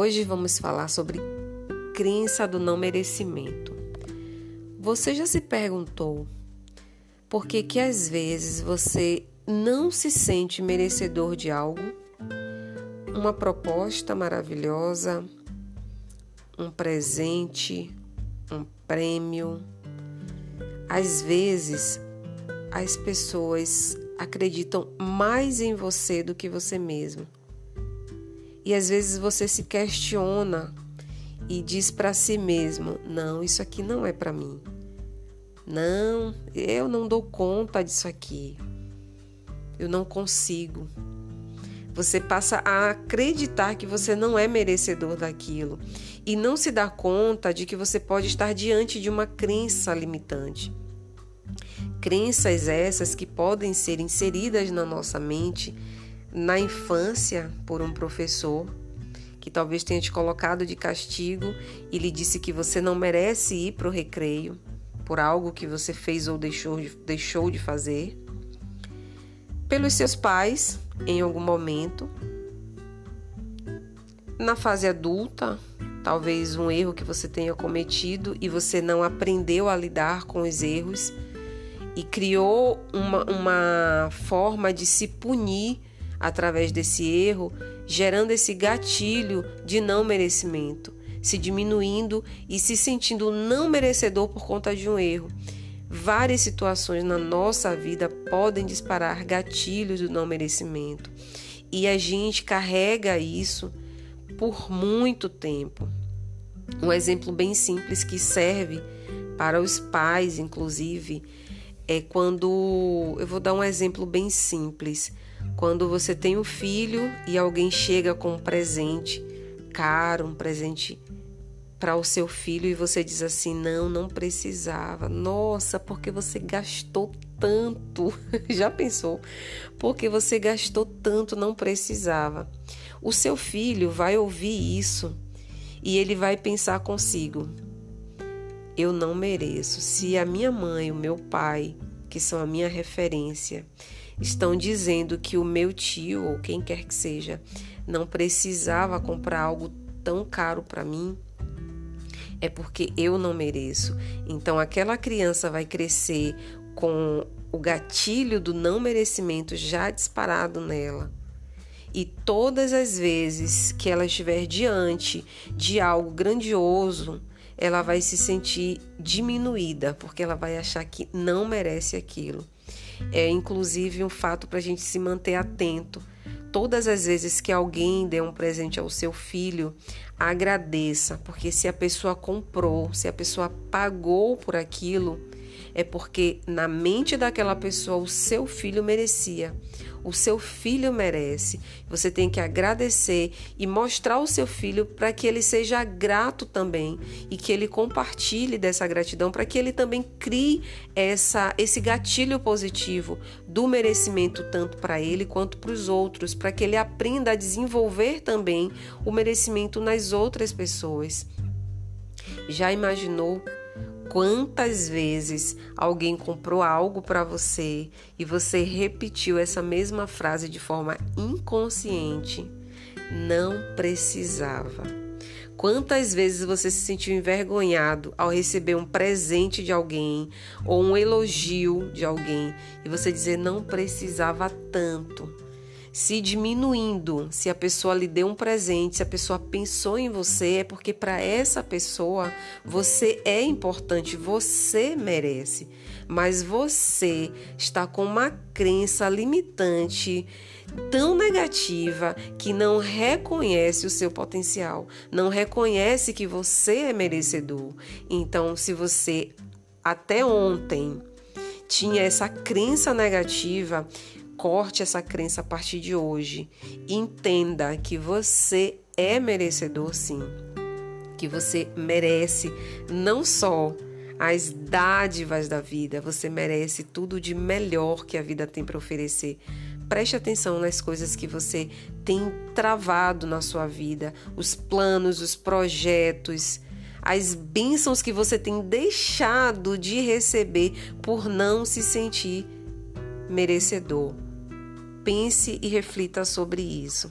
Hoje vamos falar sobre crença do não merecimento. Você já se perguntou por que que às vezes você não se sente merecedor de algo? Uma proposta maravilhosa, um presente, um prêmio. Às vezes as pessoas acreditam mais em você do que você mesmo. E às vezes você se questiona e diz para si mesmo: "Não, isso aqui não é para mim. Não, eu não dou conta disso aqui. Eu não consigo." Você passa a acreditar que você não é merecedor daquilo e não se dá conta de que você pode estar diante de uma crença limitante. Crenças essas que podem ser inseridas na nossa mente na infância por um professor que talvez tenha te colocado de castigo e lhe disse que você não merece ir para o recreio por algo que você fez ou deixou de, deixou de fazer. Pelos seus pais, em algum momento. Na fase adulta, talvez um erro que você tenha cometido e você não aprendeu a lidar com os erros e criou uma, uma forma de se punir através desse erro, gerando esse gatilho de não merecimento, se diminuindo e se sentindo não merecedor por conta de um erro. Várias situações na nossa vida podem disparar gatilhos do não merecimento e a gente carrega isso por muito tempo. Um exemplo bem simples que serve para os pais, inclusive, é quando eu vou dar um exemplo bem simples. Quando você tem um filho e alguém chega com um presente caro, um presente para o seu filho e você diz assim: não, não precisava. Nossa, porque você gastou tanto. Já pensou? Porque você gastou tanto, não precisava. O seu filho vai ouvir isso e ele vai pensar consigo: eu não mereço. Se a minha mãe, o meu pai, que são a minha referência, estão dizendo que o meu tio ou quem quer que seja não precisava comprar algo tão caro para mim, é porque eu não mereço. Então aquela criança vai crescer com o gatilho do não merecimento já disparado nela. E todas as vezes que ela estiver diante de algo grandioso, ela vai se sentir diminuída, porque ela vai achar que não merece aquilo. É inclusive um fato para a gente se manter atento. Todas as vezes que alguém der um presente ao seu filho, agradeça, porque se a pessoa comprou, se a pessoa pagou por aquilo, é porque na mente daquela pessoa o seu filho merecia. O seu filho merece. Você tem que agradecer e mostrar ao seu filho para que ele seja grato também e que ele compartilhe dessa gratidão para que ele também crie essa esse gatilho positivo do merecimento tanto para ele quanto para os outros, para que ele aprenda a desenvolver também o merecimento nas outras pessoas. Já imaginou Quantas vezes alguém comprou algo para você e você repetiu essa mesma frase de forma inconsciente? Não precisava. Quantas vezes você se sentiu envergonhado ao receber um presente de alguém ou um elogio de alguém e você dizer não precisava tanto? Se diminuindo. Se a pessoa lhe deu um presente, se a pessoa pensou em você, é porque para essa pessoa você é importante, você merece. Mas você está com uma crença limitante tão negativa que não reconhece o seu potencial, não reconhece que você é merecedor. Então, se você até ontem tinha essa crença negativa, Corte essa crença a partir de hoje. Entenda que você é merecedor, sim. Que você merece não só as dádivas da vida, você merece tudo de melhor que a vida tem para oferecer. Preste atenção nas coisas que você tem travado na sua vida, os planos, os projetos, as bênçãos que você tem deixado de receber por não se sentir merecedor. Pense e reflita sobre isso.